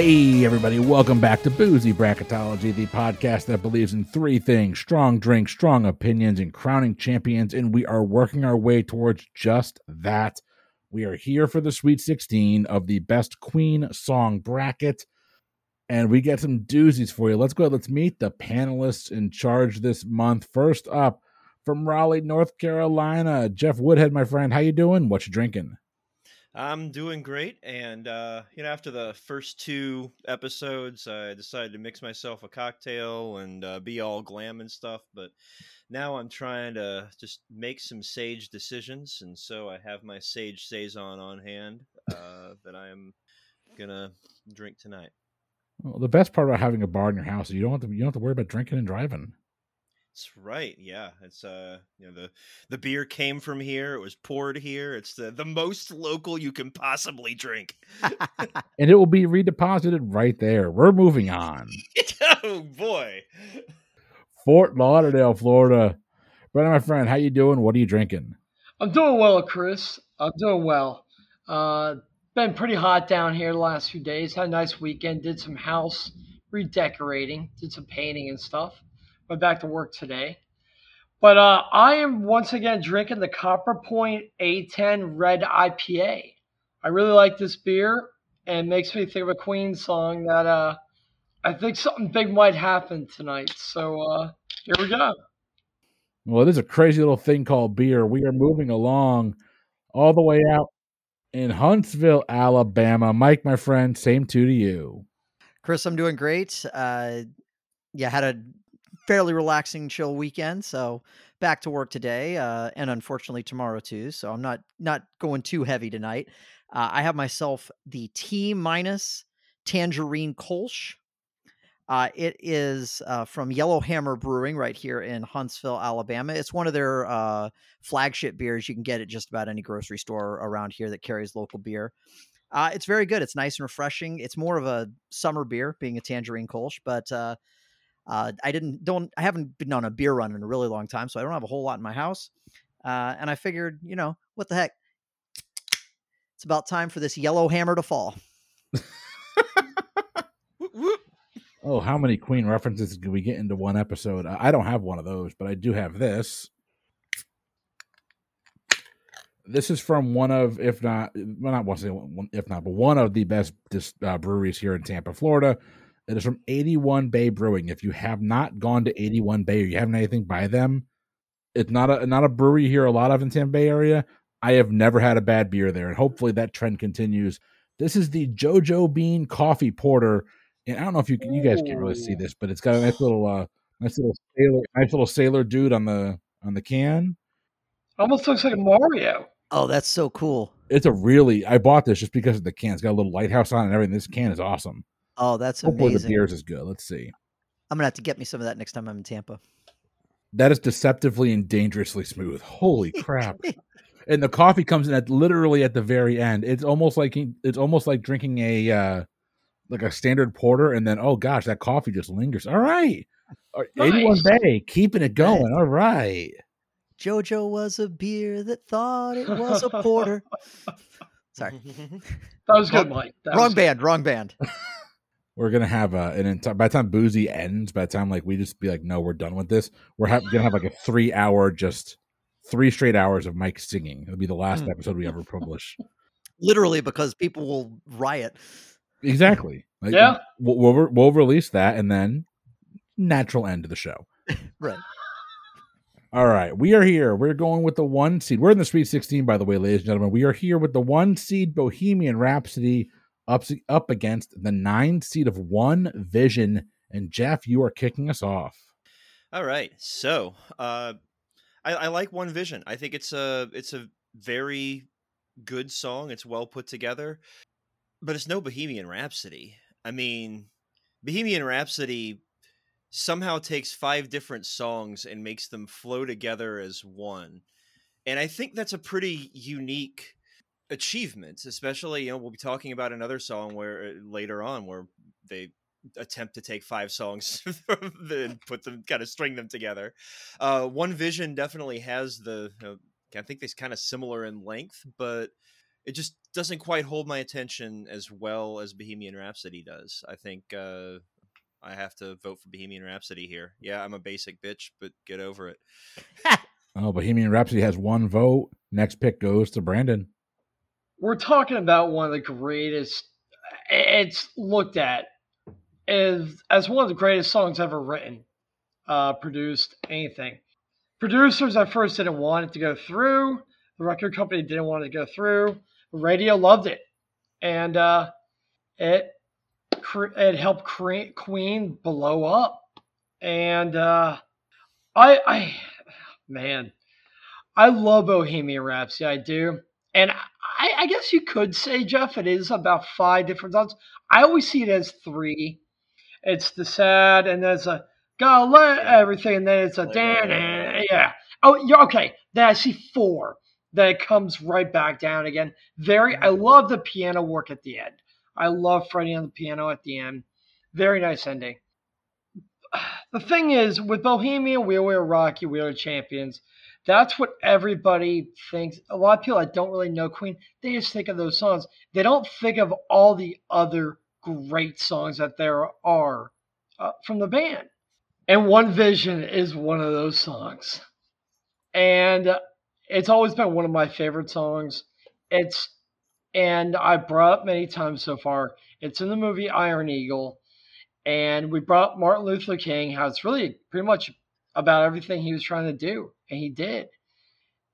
Hey, everybody, welcome back to Boozy Bracketology, the podcast that believes in three things strong drinks, strong opinions, and crowning champions. And we are working our way towards just that. We are here for the Sweet 16 of the Best Queen Song Bracket. And we get some doozies for you. Let's go. Let's meet the panelists in charge this month. First up, from Raleigh, North Carolina, Jeff Woodhead, my friend. How you doing? What you drinking? I'm doing great, and uh, you know, after the first two episodes, I decided to mix myself a cocktail and uh, be all glam and stuff. But now I'm trying to just make some sage decisions, and so I have my sage saison on hand uh, that I am gonna drink tonight. Well, the best part about having a bar in your house is you don't have to you don't have to worry about drinking and driving. That's right. Yeah, it's uh, you know the the beer came from here. It was poured here. It's the the most local you can possibly drink. and it will be redeposited right there. We're moving on. oh boy. Fort Lauderdale, Florida. Brother, my friend, how you doing? What are you drinking? I'm doing well, Chris. I'm doing well. Uh, been pretty hot down here the last few days. Had a nice weekend. Did some house redecorating. Did some painting and stuff went back to work today. But uh, I am once again drinking the Copper Point A10 Red IPA. I really like this beer and makes me think of a Queen song that uh, I think something big might happen tonight. So uh, here we go. Well, there's a crazy little thing called beer. We are moving along all the way out in Huntsville, Alabama. Mike, my friend, same two to you. Chris, I'm doing great. Uh, yeah, had a fairly relaxing, chill weekend. So back to work today, uh, and unfortunately tomorrow too. So I'm not not going too heavy tonight. Uh, I have myself the T minus tangerine Kolsch. Uh, it is uh, from Yellowhammer Brewing right here in Huntsville, Alabama. It's one of their uh, flagship beers. You can get it just about any grocery store around here that carries local beer. Uh, it's very good. It's nice and refreshing. It's more of a summer beer, being a tangerine Kolsch, but uh, I didn't don't I haven't been on a beer run in a really long time, so I don't have a whole lot in my house. Uh, and I figured, you know, what the heck? It's about time for this yellow hammer to fall. oh, how many Queen references can we get into one episode? I don't have one of those, but I do have this. This is from one of, if not, well, not one, if not, but one of the best uh, breweries here in Tampa, Florida. It is from 81 Bay Brewing. If you have not gone to 81 Bay or you haven't anything by them, it's not a not a brewery here a lot of in Tampa Bay area. I have never had a bad beer there, and hopefully that trend continues. This is the JoJo Bean Coffee Porter, and I don't know if you you guys can't really see this, but it's got a nice little uh nice little sailor nice little sailor dude on the on the can. Almost looks like a Mario. Oh, that's so cool. It's a really I bought this just because of the can. It's got a little lighthouse on it and everything. This can is awesome. Oh, that's Hopefully amazing. the beers is good. Let's see. I'm gonna have to get me some of that next time I'm in Tampa. That is deceptively and dangerously smooth. Holy crap! and the coffee comes in at literally at the very end. It's almost like it's almost like drinking a uh like a standard porter, and then oh gosh, that coffee just lingers. All right, nice. 81 Bay, keeping it going. All right. Jojo was a beer that thought it was a porter. Sorry, that was good, Mike. That wrong band, good. wrong band we're gonna have a, an entire by the time boozy ends by the time like we just be like no we're done with this we're ha- gonna have like a three hour just three straight hours of mike singing it'll be the last mm. episode we ever publish literally because people will riot exactly like, yeah we'll, we'll, we'll release that and then natural end of the show right all right, we are here. We're going with the one seed. We're in the Sweet 16, by the way, ladies and gentlemen. We are here with the one seed Bohemian Rhapsody up up against the nine seed of One Vision. And Jeff, you are kicking us off. All right, so uh, I, I like One Vision. I think it's a it's a very good song. It's well put together, but it's no Bohemian Rhapsody. I mean, Bohemian Rhapsody somehow takes five different songs and makes them flow together as one. And I think that's a pretty unique achievements especially you know we'll be talking about another song where uh, later on where they attempt to take five songs and put them kind of string them together uh, one vision definitely has the uh, i think they're kind of similar in length but it just doesn't quite hold my attention as well as Bohemian Rhapsody does. I think uh, I have to vote for Bohemian Rhapsody here. Yeah, I'm a basic bitch, but get over it. oh, Bohemian Rhapsody has one vote. Next pick goes to Brandon. We're talking about one of the greatest. It's looked at as as one of the greatest songs ever written, uh, produced, anything. Producers at first didn't want it to go through. The record company didn't want it to go through. Radio loved it, and uh, it it helped Queen blow up. And uh, I, I, man, I love Bohemian Rhapsody. I do, and I, I guess you could say, Jeff, it is about five different songs. I always see it as three. It's the sad, and there's a gotta let everything, and then it's a dan, yeah. Oh, you're okay. Then I see four. Then it comes right back down again. Very, I mm-hmm. love the piano work at the end. I love Freddie on the piano at the end. Very nice ending. The thing is, with Bohemian, We Are Rocky, We Are Champions, that's what everybody thinks. A lot of people that don't really know Queen, they just think of those songs. They don't think of all the other great songs that there are uh, from the band. And One Vision is one of those songs. And it's always been one of my favorite songs. It's and I brought up many times so far. It's in the movie Iron Eagle, and we brought Martin Luther King. How it's really pretty much about everything he was trying to do, and he did.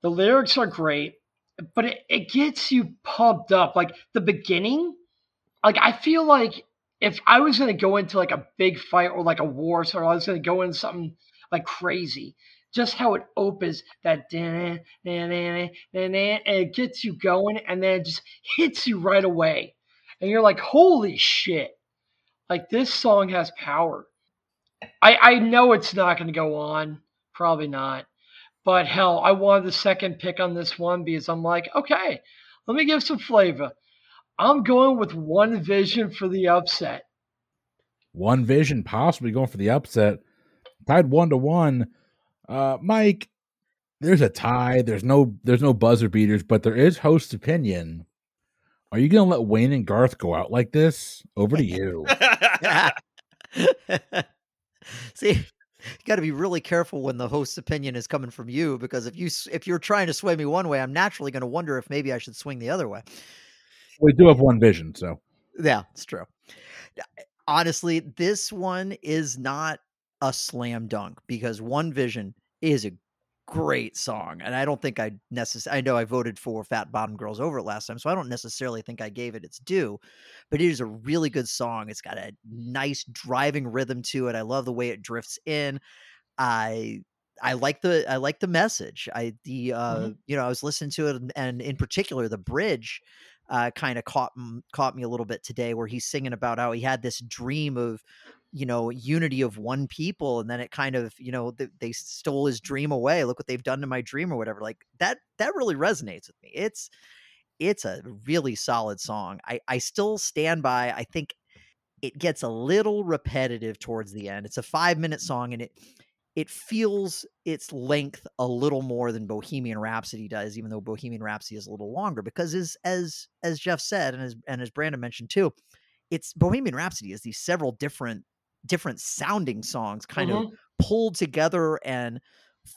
The lyrics are great, but it, it gets you pumped up. Like the beginning, like I feel like if I was going to go into like a big fight or like a war, so I was going to go into something like crazy just how it opens that and it gets you going and then it just hits you right away. And you're like, holy shit. Like this song has power. I, I know it's not going to go on. Probably not. But hell, I wanted the second pick on this one because I'm like, okay, let me give some flavor. I'm going with one vision for the upset. One vision possibly going for the upset. Tied one to one. Uh, Mike, there's a tie. There's no there's no buzzer beaters, but there is host opinion. Are you gonna let Wayne and Garth go out like this? Over to you. See, you got to be really careful when the host's opinion is coming from you because if you if you're trying to sway me one way, I'm naturally going to wonder if maybe I should swing the other way. We do have one vision, so yeah, it's true. Eh, honestly, this one is not a slam dunk because One Vision is a great song. And I don't think I necessarily, I know I voted for Fat Bottom Girls over it last time, so I don't necessarily think I gave it its due, but it is a really good song. It's got a nice driving rhythm to it. I love the way it drifts in. I, I like the I like the message. I the uh mm-hmm. you know I was listening to it and in particular the bridge uh kind of caught caught me a little bit today where he's singing about how he had this dream of you know unity of one people and then it kind of you know they, stole his dream away look what they've done to my dream or whatever like that that really resonates with me it's it's a really solid song i i still stand by i think it gets a little repetitive towards the end it's a five minute song and it it feels its length a little more than Bohemian Rhapsody does, even though Bohemian Rhapsody is a little longer. Because as as as Jeff said, and as and as Brandon mentioned too, it's Bohemian Rhapsody is these several different different sounding songs kind mm-hmm. of pulled together and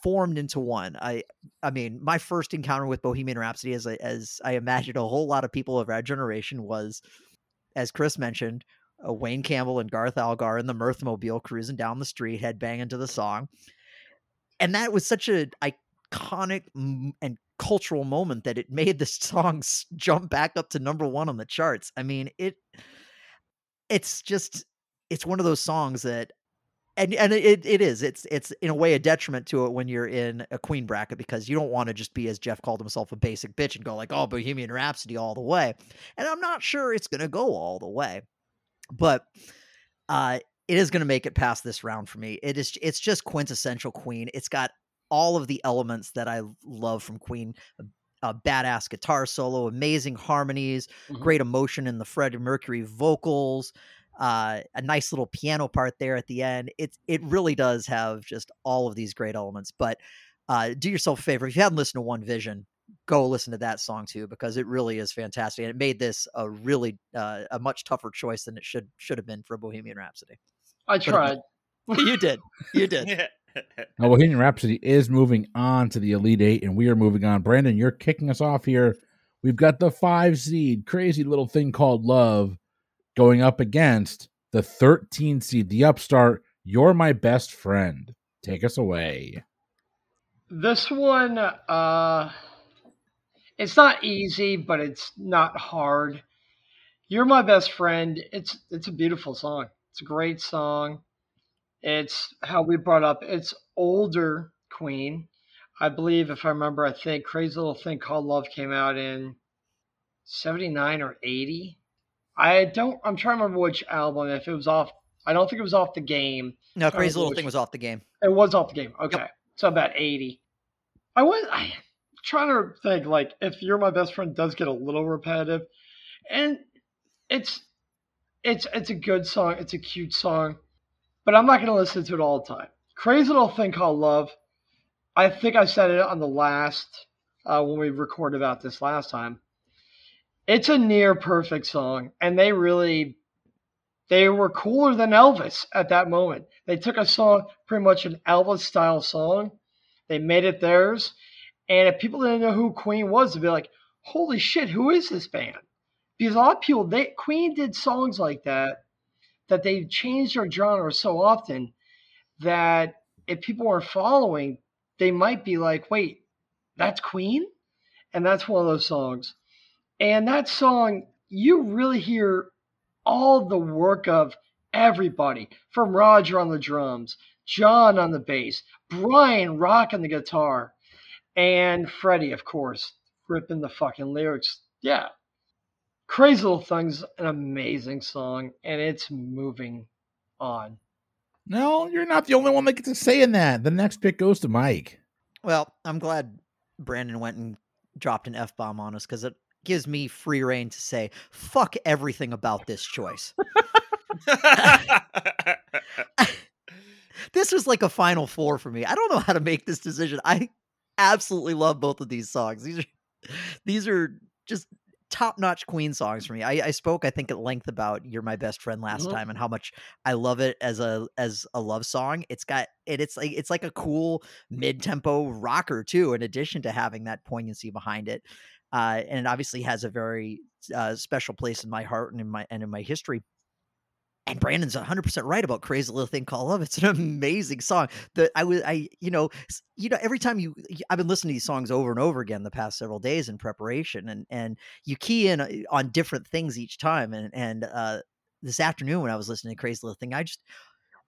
formed into one. I I mean, my first encounter with Bohemian Rhapsody as I, as I imagine a whole lot of people of our generation was as Chris mentioned, uh, Wayne Campbell and Garth Algar in the Mirthmobile cruising down the street head banging to the song. And that was such a iconic and cultural moment that it made the songs jump back up to number 1 on the charts. I mean, it it's just it's one of those songs that and and it, it is it's it's in a way a detriment to it when you're in a queen bracket because you don't want to just be as jeff called himself a basic bitch and go like oh bohemian rhapsody all the way. And i'm not sure it's going to go all the way but uh it is going to make it past this round for me. It is it's just quintessential queen. It's got all of the elements that i love from queen a badass guitar solo amazing harmonies mm-hmm. great emotion in the freddie mercury vocals uh, a nice little piano part there at the end. It it really does have just all of these great elements. But uh, do yourself a favor if you haven't listened to One Vision, go listen to that song too because it really is fantastic and it made this a really uh, a much tougher choice than it should should have been for Bohemian Rhapsody. I tried. you did, you did. now, Bohemian Rhapsody is moving on to the Elite Eight, and we are moving on. Brandon, you're kicking us off here. We've got the five seed, crazy little thing called Love, going up against the 13 seed, the upstart. You're my best friend. Take us away. This one, uh, it's not easy, but it's not hard. You're my best friend. It's it's a beautiful song. It's a great song. It's how we brought up. It's older Queen. I believe, if I remember, I think Crazy Little Thing Called Love came out in '79 or '80. I don't. I'm trying to remember which album. If it was off, I don't think it was off the game. No, Crazy Little Thing was off the game. It was off the game. Okay, yep. so about '80. I was. I, trying to think like if you're my best friend does get a little repetitive and it's it's it's a good song it's a cute song but i'm not going to listen to it all the time crazy little thing called love i think i said it on the last uh, when we recorded about this last time it's a near perfect song and they really they were cooler than elvis at that moment they took a song pretty much an elvis style song they made it theirs and if people didn't know who Queen was, they'd be like, holy shit, who is this band? Because a lot of people, they Queen did songs like that, that they changed their genre so often that if people were following, they might be like, wait, that's Queen? And that's one of those songs. And that song, you really hear all the work of everybody from Roger on the drums, John on the bass, Brian Rock on the guitar, and Freddie, of course, ripping the fucking lyrics. Yeah. Crazy Little Thing's an amazing song, and it's moving on. No, you're not the only one that gets to say in that. The next pick goes to Mike. Well, I'm glad Brandon went and dropped an F bomb on us because it gives me free reign to say, fuck everything about this choice. this was like a final four for me. I don't know how to make this decision. I absolutely love both of these songs. These are these are just top notch Queen songs for me. I, I, spoke, I think, at length about "You're My Best Friend" last mm-hmm. time and how much I love it as a as a love song. It's got it. It's like it's like a cool mid tempo rocker too. In addition to having that poignancy behind it, uh, and it obviously has a very uh, special place in my heart and in my and in my history and Brandon's 100% right about Crazy Little Thing Called Love. It's an amazing song. That I was I you know, you know every time you I've been listening to these songs over and over again the past several days in preparation and and you key in uh, on different things each time and and uh this afternoon when I was listening to Crazy Little Thing, I just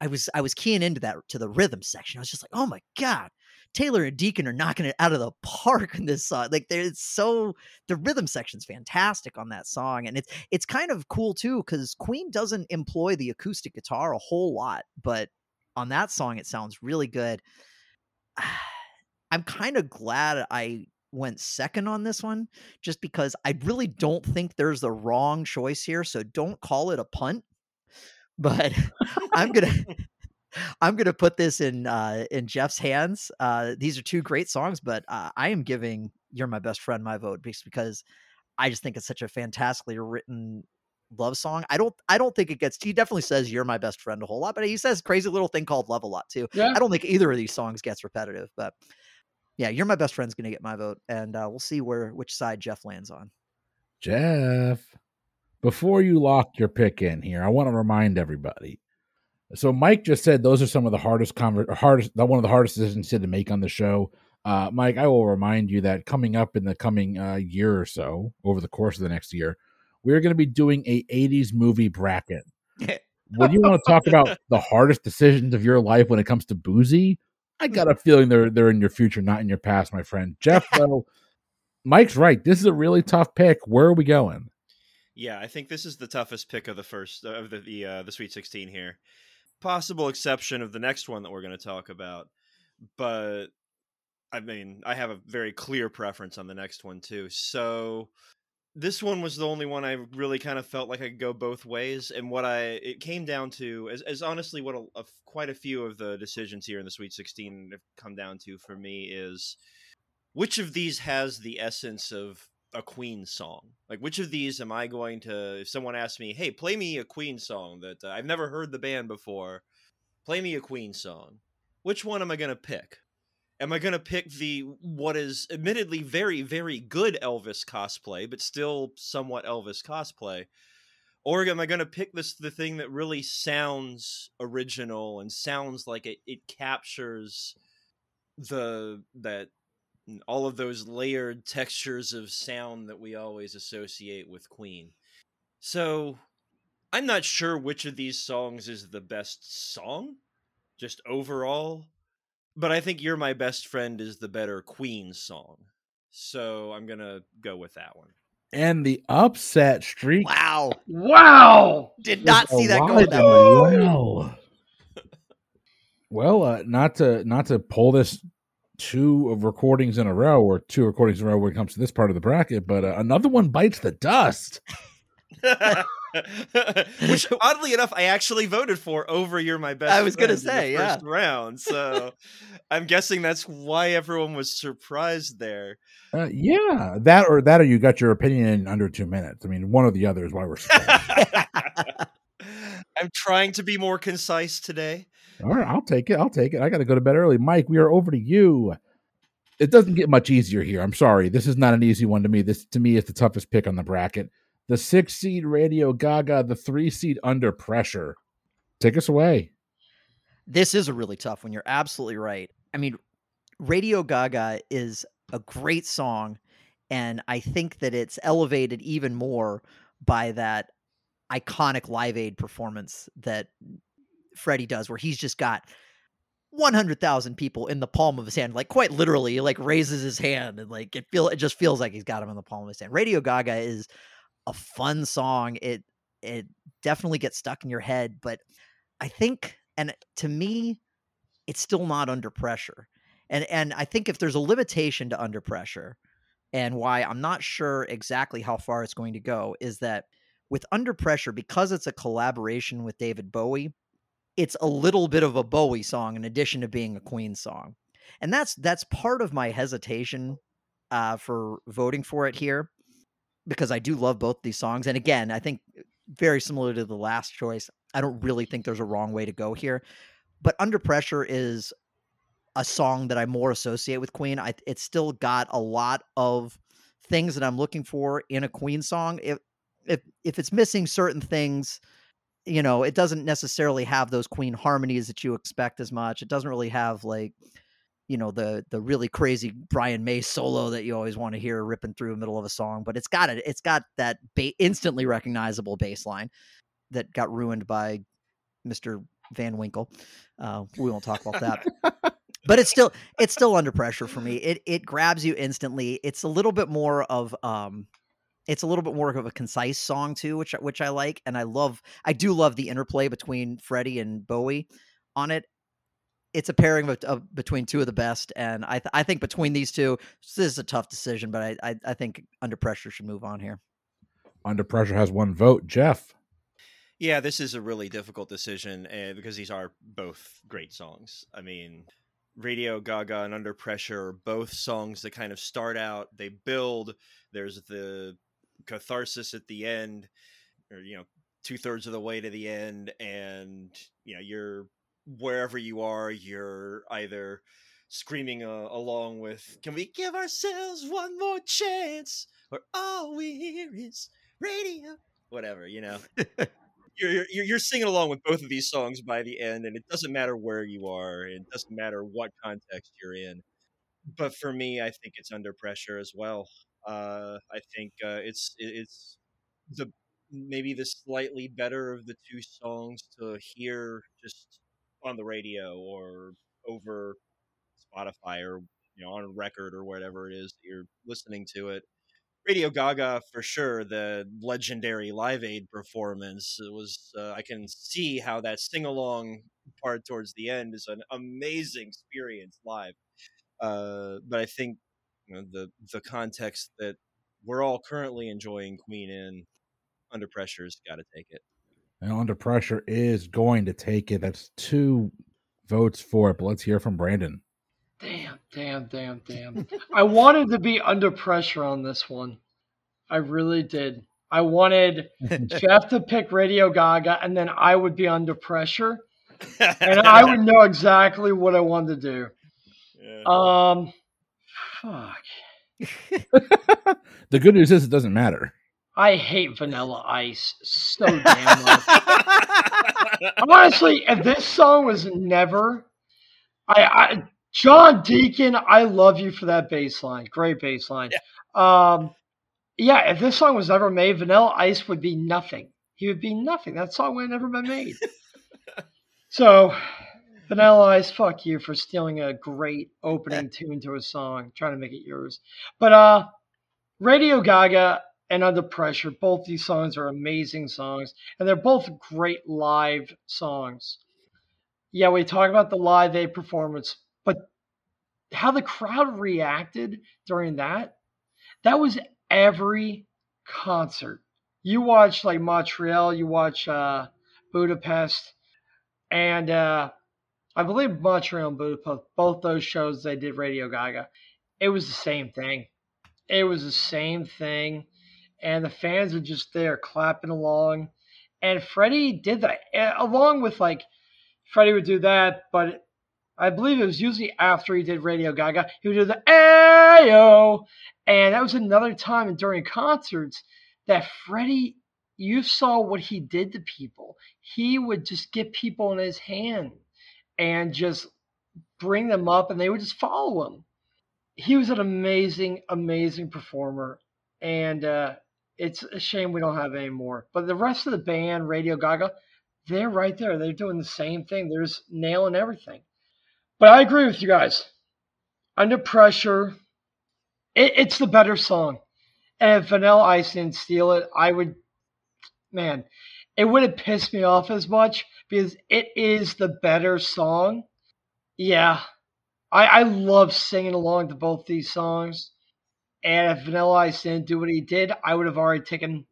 I was I was keying into that to the rhythm section. I was just like, "Oh my god, Taylor and Deacon are knocking it out of the park in this song. Like there's so the rhythm section's fantastic on that song, and it's it's kind of cool too because Queen doesn't employ the acoustic guitar a whole lot, but on that song it sounds really good. I'm kind of glad I went second on this one just because I really don't think there's the wrong choice here. So don't call it a punt. But I'm gonna I'm going to put this in uh, in Jeff's hands. Uh, these are two great songs, but uh, I am giving "You're My Best Friend" my vote because I just think it's such a fantastically written love song. I don't I don't think it gets. He definitely says "You're My Best Friend" a whole lot, but he says "Crazy Little Thing Called Love" a lot too. Yeah. I don't think either of these songs gets repetitive, but yeah, "You're My Best Friend's going to get my vote, and uh, we'll see where which side Jeff lands on. Jeff, before you lock your pick in here, I want to remind everybody so Mike just said those are some of the hardest conver- hardest one of the hardest decisions to make on the show. Uh, Mike, I will remind you that coming up in the coming uh, year or so, over the course of the next year, we're going to be doing a '80s movie bracket. when you want to talk about the hardest decisions of your life when it comes to boozy, I got a feeling they're they're in your future, not in your past, my friend. Jeff, though, Mike's right. This is a really tough pick. Where are we going? Yeah, I think this is the toughest pick of the first of the the, uh, the Sweet Sixteen here possible exception of the next one that we're going to talk about. But I mean, I have a very clear preference on the next one too. So this one was the only one I really kind of felt like I could go both ways. And what I it came down to, as, as honestly, what a, a, quite a few of the decisions here in the Sweet 16 have come down to for me is which of these has the essence of a Queen song? Like, which of these am I going to? If someone asks me, "Hey, play me a Queen song that uh, I've never heard the band before," play me a Queen song. Which one am I going to pick? Am I going to pick the what is admittedly very very good Elvis cosplay, but still somewhat Elvis cosplay? Or am I going to pick this the thing that really sounds original and sounds like it, it captures the that all of those layered textures of sound that we always associate with Queen. So I'm not sure which of these songs is the best song, just overall. But I think You're My Best Friend is the better Queen song. So I'm going to go with that one. And the upset streak. Wow. Wow. Did not see that going going that way. Wow. Well, uh, not to not to pull this two of recordings in a row or two recordings in a row when it comes to this part of the bracket, but uh, another one bites the dust. Which oddly enough, I actually voted for over "You're My Best." I was gonna Friend the say, yeah. first round. So I'm guessing that's why everyone was surprised there. Uh, yeah, that or that or you got your opinion in under two minutes. I mean, one or the other is why we're. surprised. I'm trying to be more concise today. All right, I'll take it. I'll take it. I got to go to bed early. Mike, we are over to you. It doesn't get much easier here. I'm sorry. This is not an easy one to me. This to me is the toughest pick on the bracket. The six seed Radio Gaga, the three seed Under Pressure. Take us away. this is a really tough one. You're absolutely right. I mean, Radio Gaga is a great song, and I think that it's elevated even more by that iconic Live Aid performance that Freddie does, where he's just got 100,000 people in the palm of his hand, like quite literally, like raises his hand and like it feel it just feels like he's got him in the palm of his hand. Radio Gaga is a fun song. It it definitely gets stuck in your head, but I think and to me it's still not under pressure. And and I think if there's a limitation to under pressure and why I'm not sure exactly how far it's going to go is that with under pressure because it's a collaboration with David Bowie, it's a little bit of a Bowie song in addition to being a Queen song. And that's that's part of my hesitation uh, for voting for it here because I do love both these songs. And again, I think very similar to the last choice, I don't really think there's a wrong way to go here. But Under Pressure is a song that I more associate with Queen. I it's still got a lot of things that I'm looking for in a Queen song. If if if it's missing certain things, you know, it doesn't necessarily have those Queen harmonies that you expect as much. It doesn't really have like you know the the really crazy Brian May solo that you always want to hear ripping through the middle of a song, but it's got it. It's got that ba- instantly recognizable bass line that got ruined by Mr. Van Winkle. Uh, we won't talk about that. but it's still it's still under pressure for me. It it grabs you instantly. It's a little bit more of um it's a little bit more of a concise song too, which I- which I like, and I love. I do love the interplay between Freddie and Bowie on it. It's a pairing of, of between two of the best, and I th- I think between these two, this is a tough decision, but I, I I think Under Pressure should move on here. Under Pressure has one vote. Jeff. Yeah, this is a really difficult decision uh, because these are both great songs. I mean, Radio Gaga and Under Pressure are both songs that kind of start out, they build, there's the catharsis at the end, or, you know, two thirds of the way to the end, and, you know, you're wherever you are, you're either screaming uh, along with, Can we give ourselves one more chance? Or all we hear is radio. Whatever, you know you're, you're you're singing along with both of these songs by the end, and it doesn't matter where you are, it doesn't matter what context you're in. But for me, I think it's under pressure as well. Uh, I think uh, it's it's the maybe the slightly better of the two songs to hear just on the radio or over Spotify or you know on a record or whatever it is that you're listening to it. Radio Gaga for sure. The legendary Live Aid performance it was. Uh, I can see how that sing along part towards the end is an amazing experience live. Uh, but I think you know, the the context that we're all currently enjoying Queen in under pressure's got to take it. And Under Pressure is going to take it. That's two votes for it. But let's hear from Brandon. Damn. Damn, damn, damn. I wanted to be under pressure on this one. I really did. I wanted Jeff to pick Radio Gaga, and then I would be under pressure, and I would know exactly what I wanted to do. Yeah. Um, fuck. the good news is it doesn't matter. I hate Vanilla Ice so damn much. Honestly, if this song was never, I, I John Deacon, I love you for that bass line. Great bass line. Um, yeah, if this song was ever made, Vanilla Ice would be nothing. He would be nothing. That song would have never been made. so, Vanilla Ice, fuck you for stealing a great opening tune to a song, trying to make it yours. But uh, Radio Gaga and Under Pressure, both these songs are amazing songs, and they're both great live songs. Yeah, we talk about the live aid performance, but how the crowd reacted during that, that was every concert. You watch like Montreal, you watch uh, Budapest, and uh, I believe Montreal and Budapest, both those shows they did Radio Gaga. It was the same thing. It was the same thing, and the fans were just there clapping along. And Freddie did that eh, along with like Freddie would do that, but I believe it was usually after he did Radio Gaga. He would do the Ayo, and that was another time during concerts that Freddie, you saw what he did to people. He would just get people in his hand and just bring them up, and they would just follow him. He was an amazing, amazing performer, and uh, it's a shame we don't have any more. But the rest of the band, Radio Gaga, they're right there. They're doing the same thing. They're just nailing everything. But I agree with you guys. Under pressure, it, it's the better song. And if Vanilla Ice didn't steal it, I would, man, it wouldn't piss me off as much because it is the better song. Yeah, I, I love singing along to both these songs. And if Vanilla Ice didn't do what he did, I would have already taken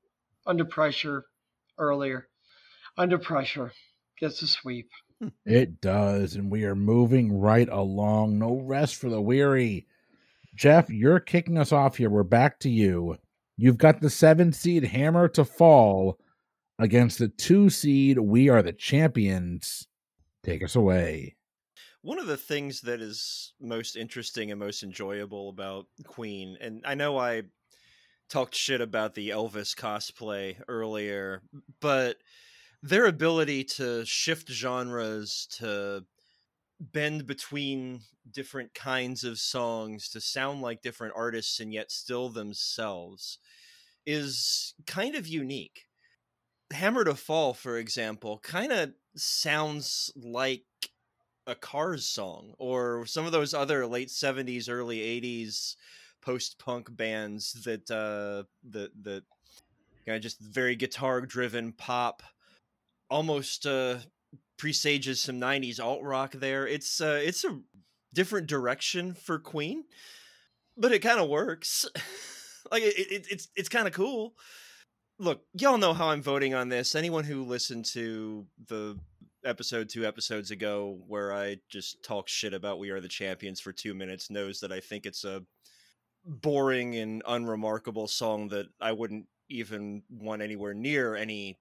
Under Pressure earlier. Under Pressure gets a sweep. It does, and we are moving right along. No rest for the weary. Jeff, you're kicking us off here. We're back to you. You've got the seven seed hammer to fall against the two seed. We are the champions. Take us away. One of the things that is most interesting and most enjoyable about Queen, and I know I talked shit about the Elvis cosplay earlier, but their ability to shift genres, to bend between different kinds of songs, to sound like different artists and yet still themselves is kind of unique. Hammer to Fall, for example, kind of sounds like a Cars song or some of those other late 70s, early 80s post punk bands that, uh, that, that kind of just very guitar driven pop almost uh presages some 90s alt rock there. It's uh it's a different direction for queen but it kind of works. Like it, it, it's it's kind of cool look y'all know how i'm voting on this anyone who listened to the episode two episodes ago where i just talk shit about we are the champions for two minutes knows that i think it's a boring and unremarkable song that i wouldn't even want anywhere near any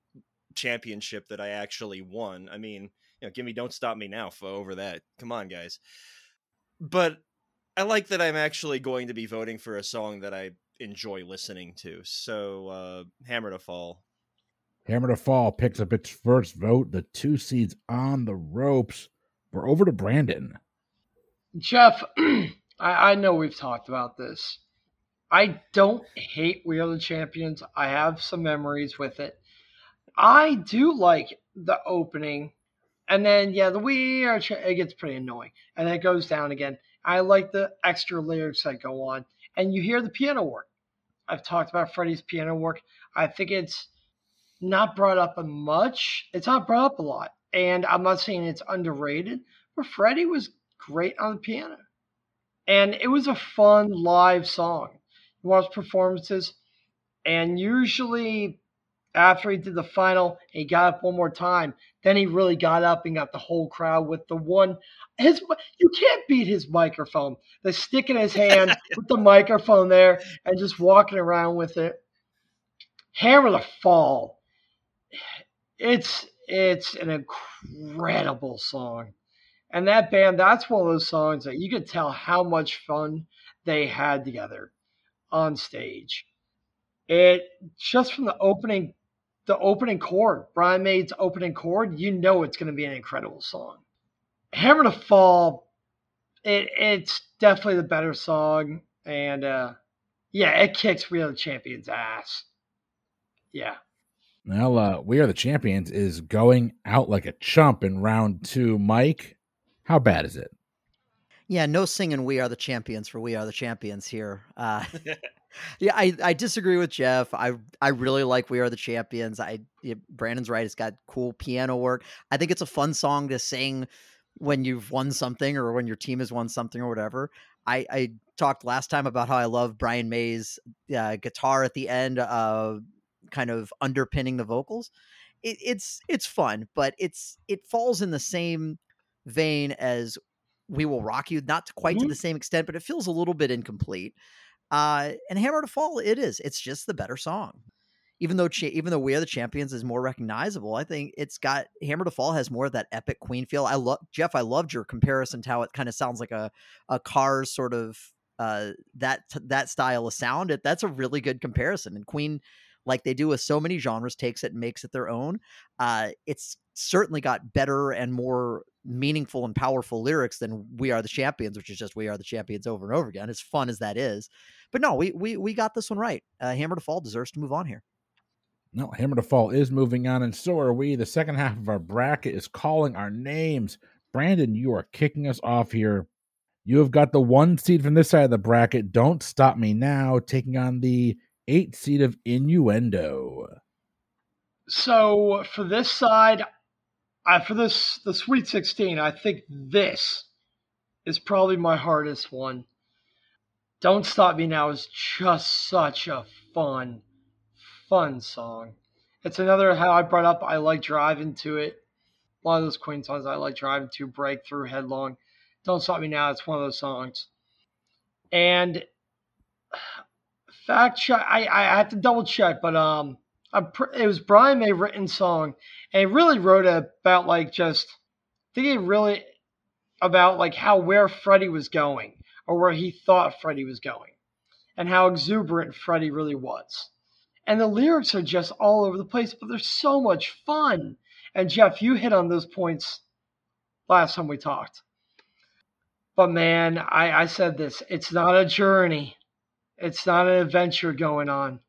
championship that I actually won. I mean, you know, give me "Don't Stop Me Now" for over that. Come on, guys. But I like that I'm actually going to be voting for a song that I enjoy listening to. So, uh, "Hammer to Fall." Hammer to Fall picks up its first vote. The two seeds on the ropes. We're over to Brandon. Jeff, I, I know we've talked about this. I don't hate We Are the Champions. I have some memories with it. I do like the opening, and then yeah, the we are it gets pretty annoying, and then it goes down again. I like the extra lyrics that go on, and you hear the piano work. I've talked about Freddie's piano work. I think it's not brought up much. It's not brought up a lot, and I'm not saying it's underrated, but Freddie was great on the piano, and it was a fun live song. You watch performances, and usually after he did the final, he got up one more time. Then he really got up and got the whole crowd with the one. His you can't beat his microphone. The stick in his hand with the microphone there and just walking around with it. Hammer the Fall. It's it's an incredible song. And that band, that's one of those songs that you could tell how much fun they had together on stage. It just from the opening the opening chord, Brian May's opening chord, you know it's going to be an incredible song. Hammer to Fall, it, it's definitely the better song, and uh, yeah, it kicks We Are the Champions' ass. Yeah. Well, uh, We Are the Champions is going out like a chump in round two. Mike, how bad is it? Yeah, no singing "We Are the Champions" for "We Are the Champions" here. Uh, yeah, I, I disagree with Jeff. I I really like "We Are the Champions." I Brandon's right; it's got cool piano work. I think it's a fun song to sing when you've won something or when your team has won something or whatever. I, I talked last time about how I love Brian May's uh, guitar at the end, uh, kind of underpinning the vocals. It, it's it's fun, but it's it falls in the same vein as we Will Rock You, not to quite mm-hmm. to the same extent, but it feels a little bit incomplete. Uh, and Hammer to Fall, it is. It's just the better song. Even though cha- even though We Are the Champions is more recognizable, I think it's got Hammer to Fall has more of that epic Queen feel. I love Jeff. I loved your comparison to how it kind of sounds like a a Cars sort of uh, that that style of sound. It, that's a really good comparison. And Queen like they do with so many genres, takes it and makes it their own. Uh, it's certainly got better and more meaningful and powerful lyrics than "We Are the Champions," which is just "We Are the Champions" over and over again. As fun as that is, but no, we we we got this one right. Uh, Hammer to Fall deserves to move on here. No, Hammer to Fall is moving on, and so are we. The second half of our bracket is calling our names. Brandon, you are kicking us off here. You have got the one seed from this side of the bracket. Don't stop me now, taking on the eight seed of Innuendo. So for this side, I, for this the Sweet 16, I think this is probably my hardest one. Don't Stop Me Now is just such a fun, fun song. It's another how I brought up I like driving to it. A lot of those Queen songs I like driving to, Breakthru, Headlong. Don't Stop Me Now, it's one of those songs. And fact check. I I had to double check, but um, pr- it was Brian May written song, and he really wrote about like just thinking really about like how where Freddie was going or where he thought Freddie was going, and how exuberant Freddie really was. And the lyrics are just all over the place, but they're so much fun. And Jeff, you hit on those points last time we talked. But man, I, I said this it's not a journey, it's not an adventure going on.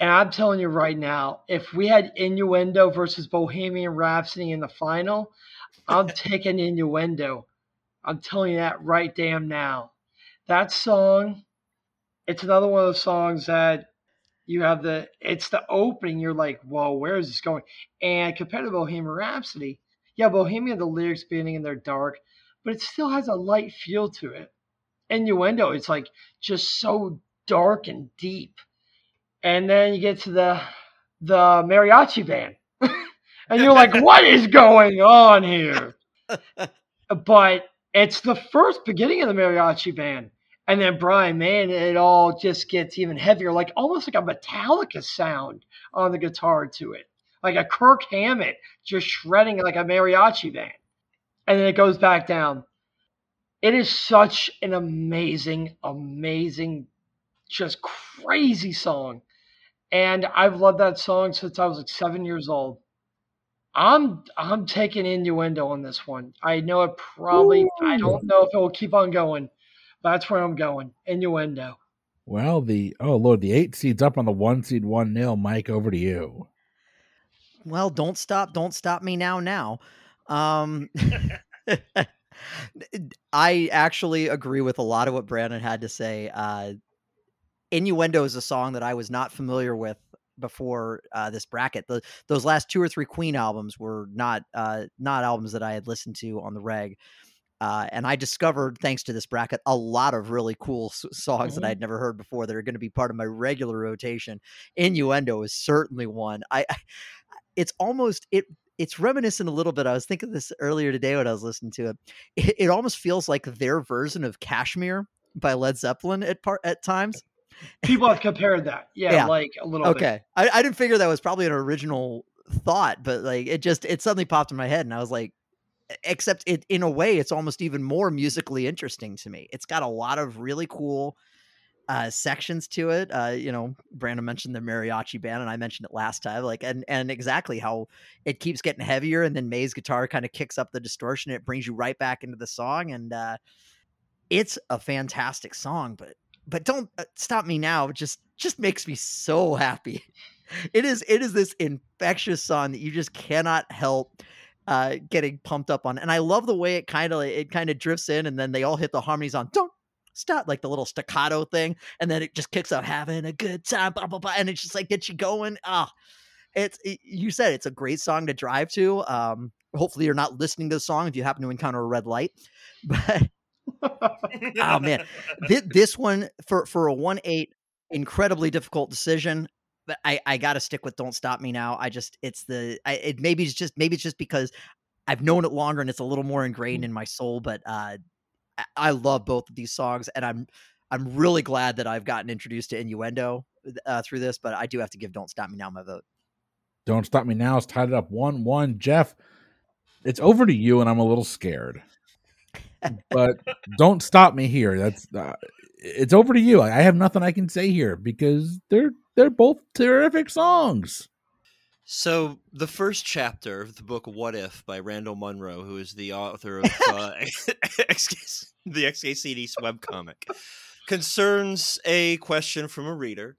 And I'm telling you right now, if we had Innuendo versus Bohemian Rhapsody in the final, I'm taking Innuendo. I'm telling you that right damn now. That song, it's another one of those songs that you have the, it's the opening. You're like, whoa, where is this going? And compared to Bohemian Rhapsody, yeah, Bohemian, the lyrics beginning and they're dark, but it still has a light feel to it innuendo. It's like just so dark and deep. And then you get to the the mariachi band. and you're like, what is going on here? but it's the first beginning of the mariachi band. And then Brian man, it all just gets even heavier, like almost like a Metallica sound on the guitar to it. Like a Kirk Hammett just shredding like a mariachi band. And then it goes back down. It is such an amazing, amazing, just crazy song. And I've loved that song since I was like seven years old. I'm I'm taking innuendo on this one. I know it probably Ooh. I don't know if it will keep on going. But that's where I'm going. Innuendo. Well, the oh lord, the eight seeds up on the one seed one nil. Mike, over to you. Well, don't stop, don't stop me now. Now, um, I actually agree with a lot of what Brandon had to say. Uh, Innuendo is a song that I was not familiar with before uh, this bracket. The, those last two or three Queen albums were not uh, not albums that I had listened to on the reg. Uh, and I discovered, thanks to this bracket, a lot of really cool s- songs Mhm. that I'd never heard before that are going to be part of my regular rotation. Innuendo is certainly one. I, I it's almost it it's reminiscent a little bit. I was thinking this earlier today when I was listening to it. It, it almost feels like their version of Kashmir by Led Zeppelin at part at times. People have compared that. Yeah, Yeah. like a little bit. Okay, I, I didn't figure that was probably an original thought, but like it just it suddenly popped in my head, and I was like, except it in a way, it's almost even more musically interesting to me. It's got a lot of really cool uh sections to it uh you know brandon mentioned the mariachi band and i mentioned it last time like and and exactly how it keeps getting heavier and then may's guitar kind of kicks up the distortion it brings you right back into the song and uh it's a fantastic song but but don't uh, stop me now it just just makes me so happy. It is it is this infectious song that you just cannot help uh getting pumped up on and i love the way it kind of it kind of drifts in and then they all hit the harmonies on don't stop like the little staccato thing and then it just kicks up having a good time blah, blah, blah, and it's just like gets you going. Ah it's it, you said it's a great song to drive to um hopefully you're not listening to the song if you happen to encounter a red light but Oh, man. thi- this one for for a one eight incredibly difficult decision but i i gotta stick with don't stop me now i just it's the I, it maybe it's just maybe it's just because i've known it longer and it's a little more ingrained in my soul but uh I- i love both of these songs and i'm i'm really glad that i've gotten introduced to innuendo uh, through this but i do have to give don't stop me now my vote Don't stop me now. It's tied it up one one. Jeff, it's over to you, and I'm a little scared. But don't stop me here. That's uh, it's over to you. I I have nothing I can say here because they're they're both terrific songs. So the first chapter of the book "What If" by Randall Munroe, who is the author of uh, the XKCD webcomic, concerns a question from a reader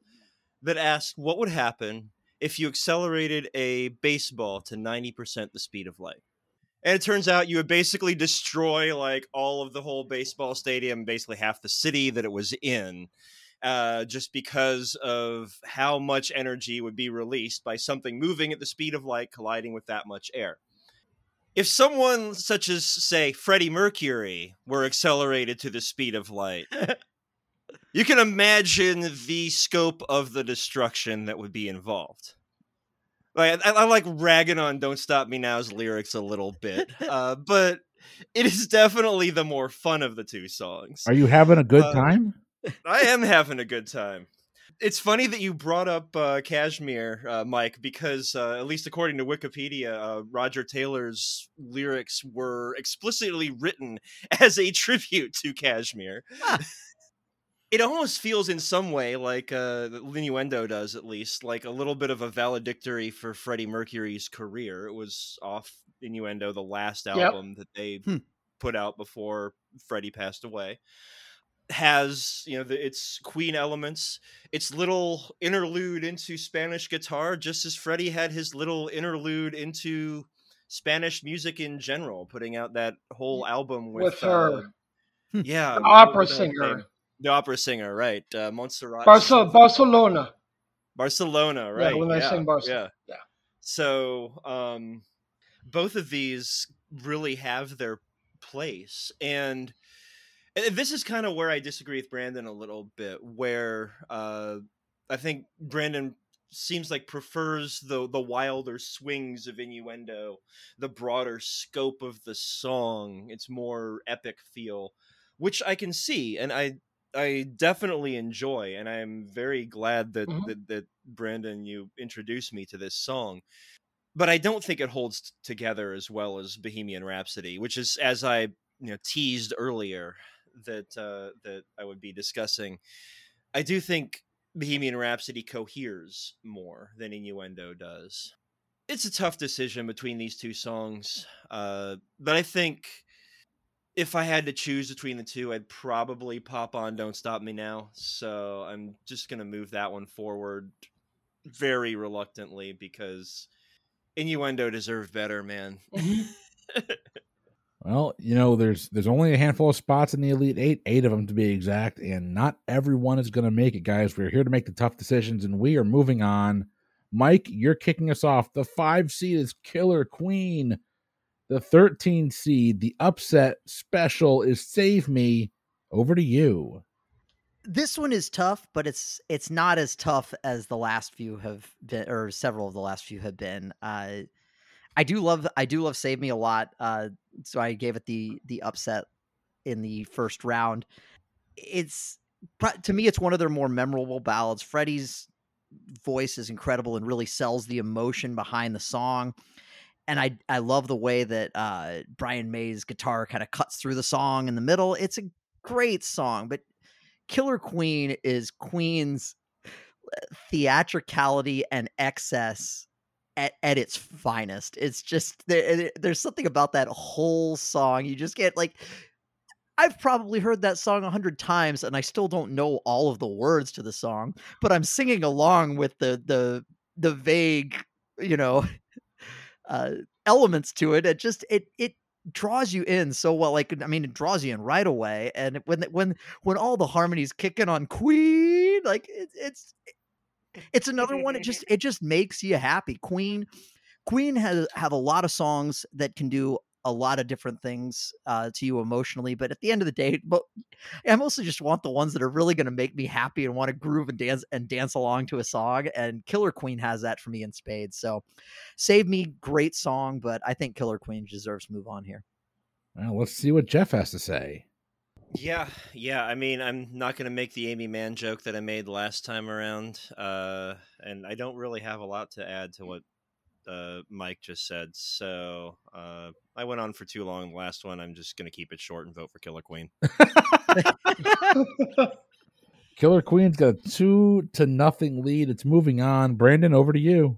that asks, "What would happen if you accelerated a baseball to ninety percent the speed of light?" And it turns out you would basically destroy like all of the whole baseball stadium, basically half the city that it was in, uh, just because of how much energy would be released by something moving at the speed of light colliding with that much air. If someone such as, say, Freddie Mercury were accelerated to the speed of light, you can imagine the scope of the destruction that would be involved. Like I, I like ragging on "Don't Stop Me Now's lyrics a little bit, uh, but it is definitely the more fun of the two songs. Are you having a good Uh, time? I am having a good time. It's funny that you brought up uh, Kashmir, uh, Mike, because uh, at least according to Wikipedia, uh, Roger Taylor's lyrics were explicitly written as a tribute to Kashmir. Ah. It almost feels, in some way, like uh, Innuendo does, at least, like a little bit of a valedictory for Freddie Mercury's career. It was off Innuendo, the last album that they Hmm. put out before Freddie passed away has you know the, its queen elements its little interlude into spanish guitar just as freddie had his little interlude into spanish music in general putting out that whole album with, With her. uh, yeah opera singer. The opera singer right uh, montserrat Barce- Barcelona. Barcelona, right? when they yeah, sing Barcelona, Yeah. yeah. So, um, both of these really have their place, and, and this is kind of where I disagree with Brandon a little bit. Where uh, I think Brandon seems like prefers the the wilder swings of innuendo, the broader scope of the song. It's more epic feel, which I can see, and I I definitely enjoy, and I'm very glad that, Mhm. that that Brandon you introduced me to this song. But I don't think it holds t- together as well as Bohemian Rhapsody, which is as I you know teased earlier that uh, that I would be discussing. I do think Bohemian Rhapsody coheres more than Innuendo does. It's a tough decision between these two songs, uh, but I think if I had to choose between the two, I'd probably pop on "Don't Stop Me Now." So I'm just gonna move that one forward very reluctantly because Innuendo deserved better, man. Well, you know, there's there's only a handful of spots in the Elite Eight, eight of them to be exact, and not everyone is going to make it, guys. We're here to make the tough decisions, and we are moving on. Mike, you're kicking us off. The five seed is Killer Queen. The 13 seed, the upset special is Save Me. Over to you. This one is tough, but it's it's not as tough as the last few have been, or several of the last few have been. Uh, I do love I do love Save Me a lot. Uh, so I gave it the the upset in the first round. It's to me, it's one of their more memorable ballads. Freddie's voice is incredible and really sells the emotion behind the song. And I I love the way that uh, Brian May's guitar kind of cuts through the song in the middle. It's a great song, but Killer Queen is Queen's uh, theatricality and excess at, at its finest. It's just there, there's something about that whole song. You just get like I've probably heard that song a hundred times and I still don't know all of the words to the song, but I'm singing along with the the the vague, you know, uh, elements to it. It just it it draws you in so well. Like I mean, it draws you in right away. And when when when all the harmonies kicking on Queen, like it, it's it's another one. It just it just makes you happy. Queen Queen has have a lot of songs that can do a lot of different things uh, to you emotionally. But at the end of the day, but I mostly just want the ones that are really going to make me happy and want to groove and dance and dance along to a song. And Killer Queen has that for me in spades. So, Save Me, great song, but I think Killer Queen deserves to move on here. Well, let's see what Jeff has to say. Yeah, yeah. I mean, I'm not going to make the Aimee Mann joke that I made last time around, uh, and I don't really have a lot to add to what uh, Mike just said. So uh, I went on for too long. The last one, I'm just going to keep it short and vote for Killer Queen. Killer Queen's got a two to nothing lead. It's moving on. Brandon, over to you.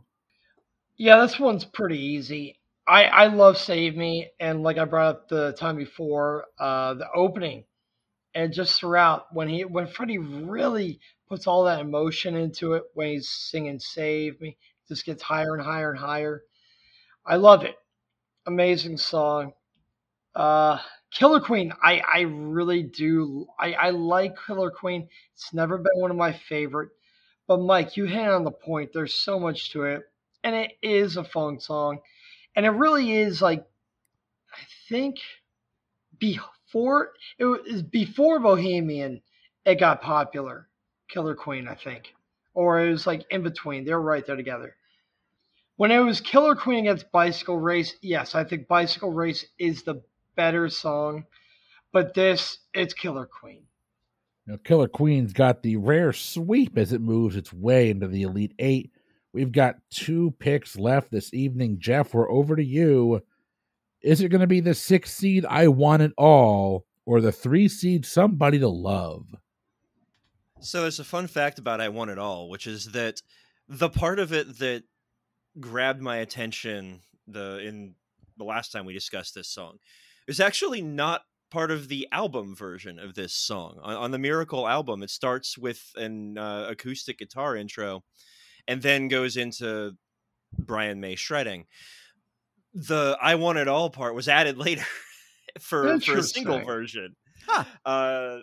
Yeah, this one's pretty easy. I, I love Save Me, and like I brought up the time before, uh, the opening, and just throughout when he when Freddie really puts all that emotion into it when he's singing Save Me, just gets higher and higher and higher. I love it. Amazing song. Uh, Killer Queen, I, I really do. I, I like Killer Queen. It's never been one of my favorite. But Mike, you hit on the point. There's so much to it. And it is a funk song. And it really is like I think before it was before Bohemian, it got popular. Killer Queen, I think. Or it was like in between. They're right there together. When it was Killer Queen against Bicycle Race, yes, I think Bicycle Race is the better song. But this, it's Killer Queen. Now, Killer Queen's got the rare sweep as it moves its way into the Elite Eight. We've got two picks left this evening. Jeff, we're over to you. Is it going to be the six seed, I Want It All, or the three seed, Somebody to Love? So there's a fun fact about I Want It All, which is that the part of it that grabbed my attention the in the last time we discussed this song. Is actually not part of the album version of this song. On, on the miracle album it starts with an uh, acoustic guitar intro and then goes into brian may shredding. The i want it all part was added later for for a single version. Huh. uh,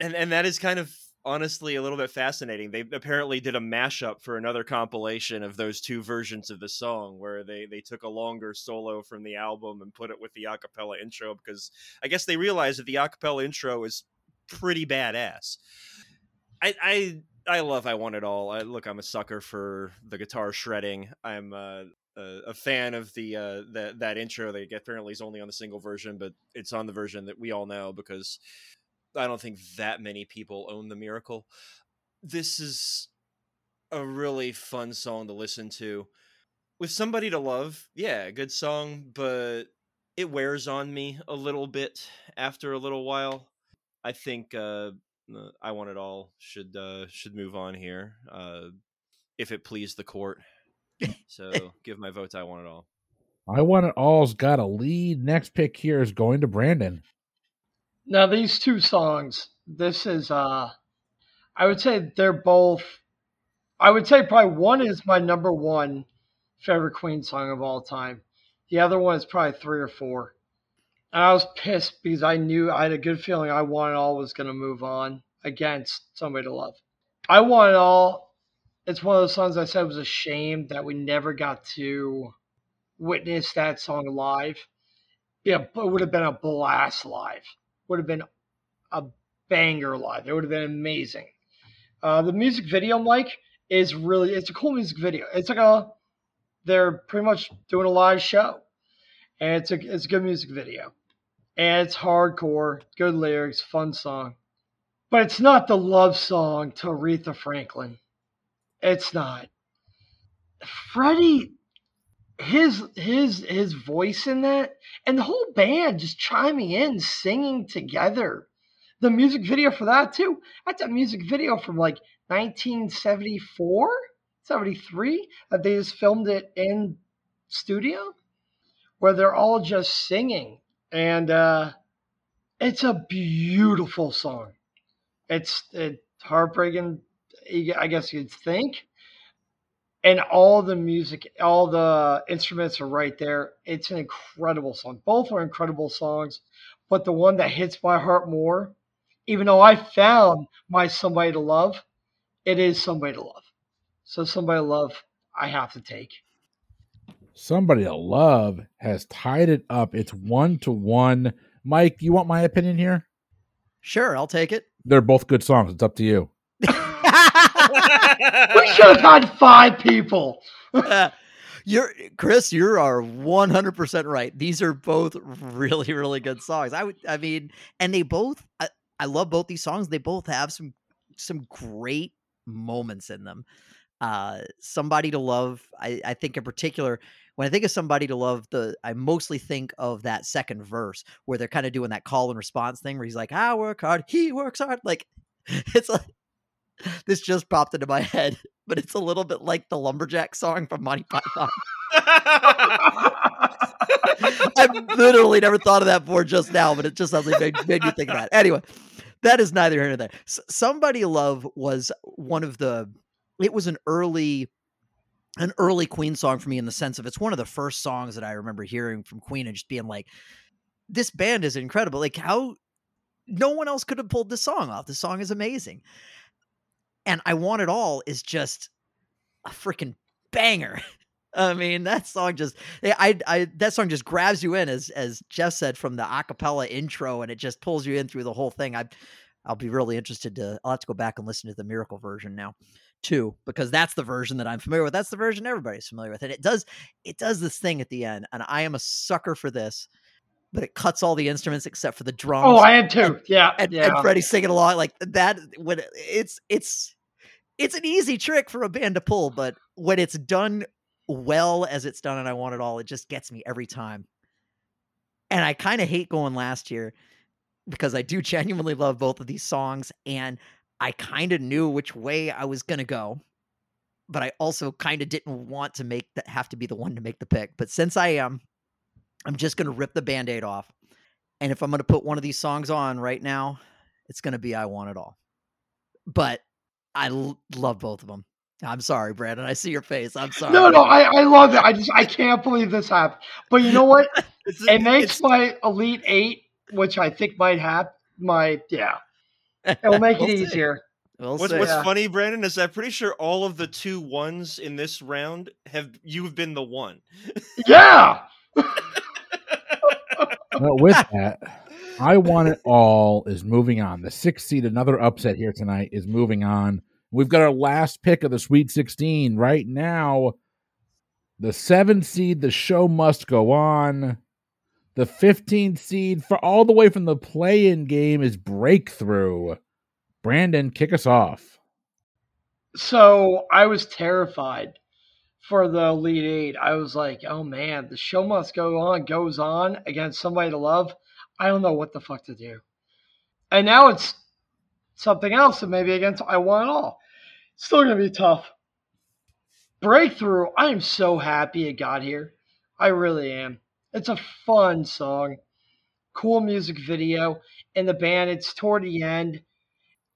and and that is kind of honestly a little bit fascinating. They apparently did a mashup for another compilation of those two versions of the song where they they took a longer solo from the album and put it with the acapella intro because I guess they realized that the acapella intro is pretty badass. I I I love I Want It All. I, look, I'm a sucker for the guitar shredding. I'm uh, a, a fan of the uh, that that intro. They apparently is only on the single version, but it's on the version that we all know because I don't think that many people own the Miracle. This is a really fun song to listen to. With somebody to love, yeah, good song, but it wears on me a little bit after a little while. I think uh, I want it all should uh, should move on here uh, if it please the court. So give my vote to I want it all. I want it all's got a lead. Next pick here is going to Brandon. Now these two songs, this is uh I would say they're both I would say probably one is my number one favorite Queen song of all time. The other one is probably three or four. And I was pissed because I knew I had a good feeling I Want It All was going to move on against Somebody to Love. I Want It All, it's one of those songs I said was a shame that we never got to witness that song live, yeah, it would have been a blast live. Would have been a banger live. It would have been amazing. Uh, the music video, Mike, is really it's a cool music video. It's like a they're pretty much doing a live show, and it's a it's a good music video, and it's hardcore, good lyrics, fun song, but it's not the love song to Aretha Franklin. It's not. Freddie, his his his voice in that, and the whole band just chiming in, singing together. The music video for that too. That's a music video from like 1974, 73 that they just filmed it in studio where they're all just singing and uh, it's a beautiful song it's, it's heartbreaking i guess you'd think and all the music all the instruments are right there it's an incredible song both are incredible songs but the one that hits my heart more even though i found my somebody to love it is somebody to love. So somebody to love, I have to take. Somebody to love has tied it up. It's one to one. Mike, you want my opinion here? Sure, I'll take it. They're both good songs. It's up to you. We should have had five people. uh, you're Chris. You are one hundred percent right. These are both really, really good songs. I would, I mean, and they both. I, I love both these songs. They both have some some great moments in them. Uh, somebody to love. I, I think in particular, when I think of somebody to love, the I mostly think of that second verse where they're kind of doing that call and response thing where he's like, "I work hard, he works hard." Like it's like this just popped into my head, but it's a little bit like the lumberjack song from Monty Python. I've literally never thought of that before just now, but it just suddenly made, made me think of that. Anyway, that is neither here nor there. S- Somebody Love was one of the. It was an early, an early Queen song for me in the sense of it's one of the first songs that I remember hearing from Queen and just being like, "This band is incredible! Like how no one else could have pulled this song off. This song is amazing." And I Want It All is just a freaking banger. I mean, that song just I I that song just grabs you in as as Jeff said from the acapella intro and it just pulls you in through the whole thing. I I'll be really interested to I'll have to go back and listen to the miracle version now too because that's the version that I'm familiar with. That's the version everybody's familiar with. And it does it does this thing at the end and I am a sucker for this. But it cuts all the instruments except for the oh, drums. Oh, I am too. Yeah, and, yeah. and Freddie singing along like that. When it's it's it's an easy trick for a band to pull, but when it's done well as it's done and I want it all, it just gets me every time. And I kind of hate going last year because I do genuinely love both of these songs and I kind of knew which way I was going to go. But I also kind of didn't want to make that have to be the one to make the pick. But since I am, I'm just going to rip the band aid off. And if I'm going to put one of these songs on right now, it's going to be I Want It All. But I l- love both of them. I'm sorry, Brandon. I see your face. I'm sorry. No, no, I, I love it. I just I can't believe this happened. But you know what? It makes it's- my elite eight, which I think might have my yeah. It'll make We'll it see. easier. We'll What's, what's Yeah. funny, Brandon, is I'm pretty sure all of the two ones in this round have you've been the one. Yeah. Well, with that, I want it all is moving on. The sixth seed, another upset here tonight, is moving on. We've got our last pick of the Sweet 16 right now. The seven seed, the show must go on. The 15th seed, for all the way from the play in game, is Breakthru. Brandon, kick us off. So I was terrified for the lead Eight. I was like, oh man, the show must go on, goes on against somebody to love. I don't know what the fuck to do. And now it's something else, and maybe against I Want It All. Still gonna be tough. Breakthru, I am so happy it got here. I really am. It's a fun song, cool music video, and the band, it's toward the end.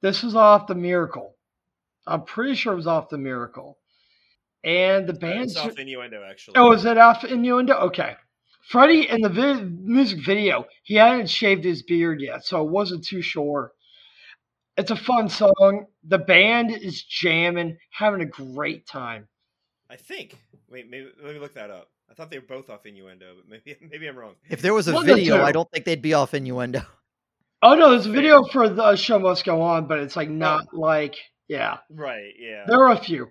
This was off the Miracle. I'm pretty sure it was off the Miracle. And the band's It's off innuendo, actually. Oh, is it off innuendo? Okay. Freddie in the vi- music video, he hadn't shaved his beard yet, so I wasn't too sure. It's a fun song. The band is jamming, having a great time. I think. Wait, maybe let me look that up. I thought they were both off innuendo, but maybe maybe I'm wrong. If there was a One video, I don't think they'd be off innuendo. Oh no, there's a video for the show must go on, but it's like not oh. like yeah. Right, yeah. There are a few.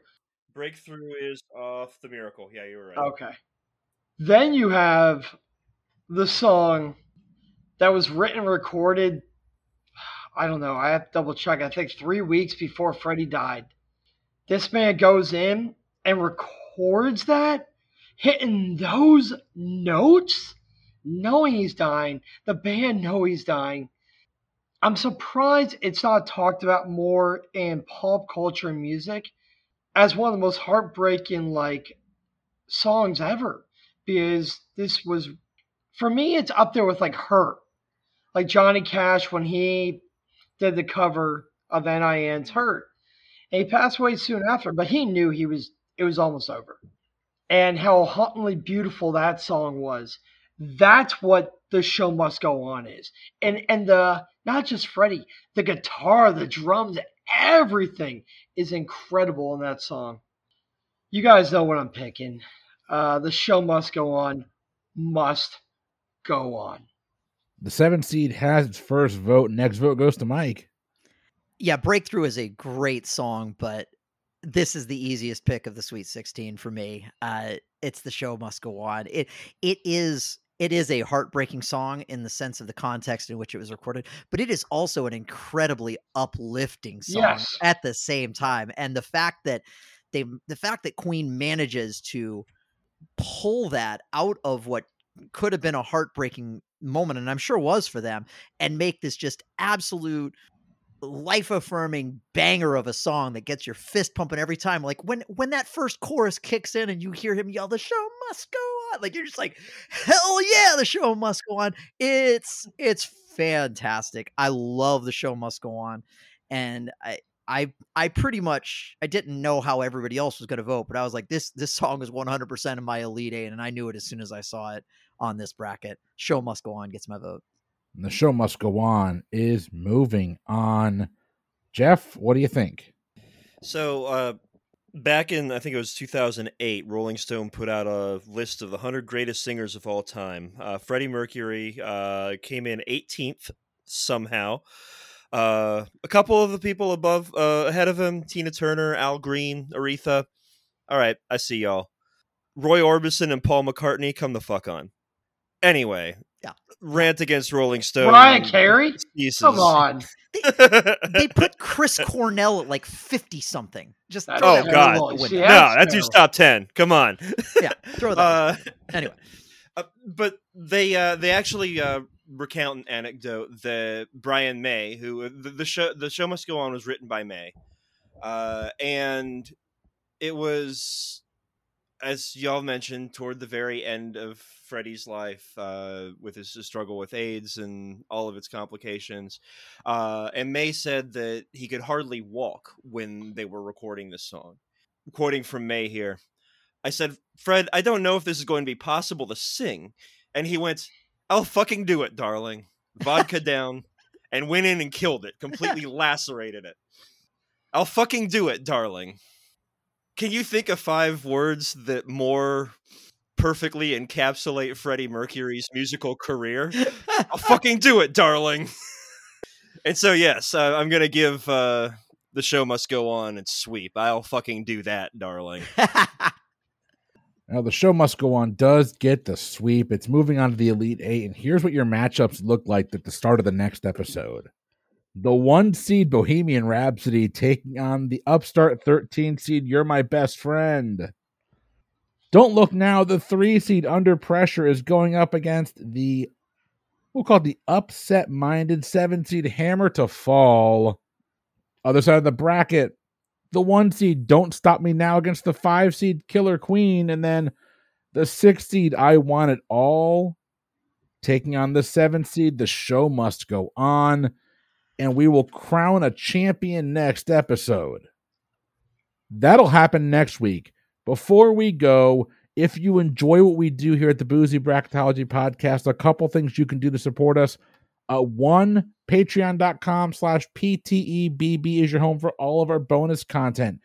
Breakthru is off the miracle. Yeah, you were right. Okay. Then you have the song that was written and recorded. I don't know. I have to double check. I think three weeks before Freddie died. This man goes in and records that, hitting those notes, knowing he's dying. The band know he's dying. I'm surprised it's not talked about more in pop culture and music as one of the most heartbreaking like songs ever because this was for me it's up there with like hurt like johnny cash when he did the cover of nin's hurt and he passed away soon after but he knew he was it was almost over. And how hauntingly beautiful that song was. That's what the show must go on is. And and the not just freddie the guitar the drums everything is incredible in that song. You guys know what i'm picking uh, the show must go on must go on The seven seed has its first vote. Next vote goes to Mike. Yeah, Breakthru is a great song, but this is the easiest pick of the Sweet 16 for me. Uh, it's the show must go on. It it is it is a heartbreaking song in the sense of the context in which it was recorded, but it is also an incredibly uplifting song Yes. at the same time. And the fact that they the fact that Queen manages to pull that out of what could have been a heartbreaking moment and I'm sure was for them and make this just absolute life affirming banger of a song that gets your fist pumping every time like when when that first chorus kicks in and you hear him yell the show must go on like you're just like hell yeah the show must go on. It's it's fantastic. I love the show must go on and i I I pretty much I didn't know how everybody else was going to vote, but I was like this this song is 100% in my elite eight, and I knew it as soon as I saw it on this bracket. Show must go on gets my vote. And the show must go on is moving on. Jeff, what do you think? So, uh, back in I think it was 2008, Rolling Stone put out a list of the 100 greatest singers of all time. Uh, Freddie Mercury uh, came in 18th somehow. Uh, a couple of the people above, uh, ahead of him, Tina Turner, Al Green, Aretha. All right, I see y'all. Roy Orbison and Paul McCartney, come the fuck on. Anyway, Yeah. rant against Rolling Stone. Mariah Carey? Excuses. come on They put Chris Cornell at like 50 something. Just That's throw Oh, that one God. out the terrible. window. See, no, that's that's your top 10. Come on. Yeah, throw that. Uh, anyway, Uh, but they uh, they actually uh, recount an anecdote that Brian May, who uh, the, the show the show must go on was written by May, uh, and it was as y'all mentioned toward the very end of Freddie's life uh, with his struggle with AIDS and all of its complications, uh, and May said that he could hardly walk when they were recording this song. Quoting from May here. I said, Fred, I don't know if this is going to be possible to sing. And he went, I'll fucking do it, darling. Vodka down, and went in and killed it, completely lacerated it. I'll fucking do it, darling. Can you think of five words that more perfectly encapsulate Freddie Mercury's musical career? I'll fucking do it, darling. and so, yes, uh, I'm going to give uh, the show must go on and sweep. I'll fucking do that, darling. Now, the show must go on does get the sweep. It's moving on to the Elite Eight, and here's what your matchups look like at the start of the next episode. The one seed Bohemian Rhapsody taking on the upstart 13 seed You're My Best Friend. Don't look now, the three seed Under Pressure is going up against the, we'll call it the upset minded seven seed Hammer to Fall. Other side of the bracket, the one seed Don't Stop Me Now against the five seed Killer Queen, and then the six seed I Want It All taking on the seven seed. The show must go on, and we will crown a champion next episode. That'll happen next week. Before we go, if you enjoy what we do here at the Boozy Bracketology Podcast, a couple things you can do to support us. Uh, one, patreon.com slash PTEBB is your home for all of our bonus content.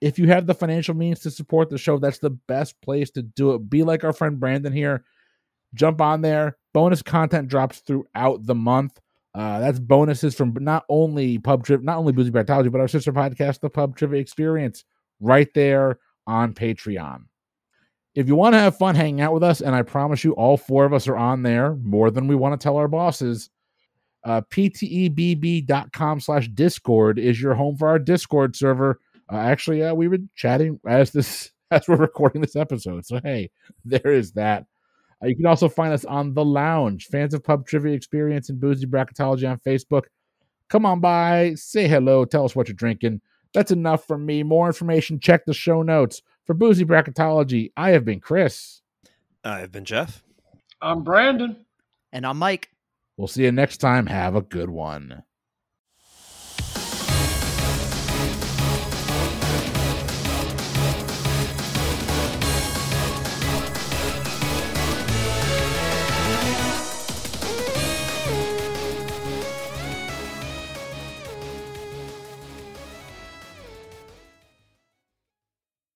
If you have the financial means to support the show, that's the best place to do it. Be like our friend Brandon here. Jump on there. Bonus content drops throughout the month. Uh, that's bonuses from not only pub trip, not only boozy Bracketology, but our sister podcast, the Pub Trivia Experience, right there on Patreon. If you want to have fun hanging out with us, and I promise you, all four of us are on there more than we want to tell our bosses. Uh, ptebb.com slash discord is your home for our discord server. Uh, actually uh, we were chatting as this as we're recording this episode. So hey there is that. Uh, you can also find us on the lounge fans of pub trivia experience and boozy bracketology on facebook. Come on by say hello tell us what you're drinking. That's enough for me. More information check the show notes. For boozy bracketology i have been chris. I've been Jeff. I'm Brandon. And I'm Mike. We'll see you next time. Have a good one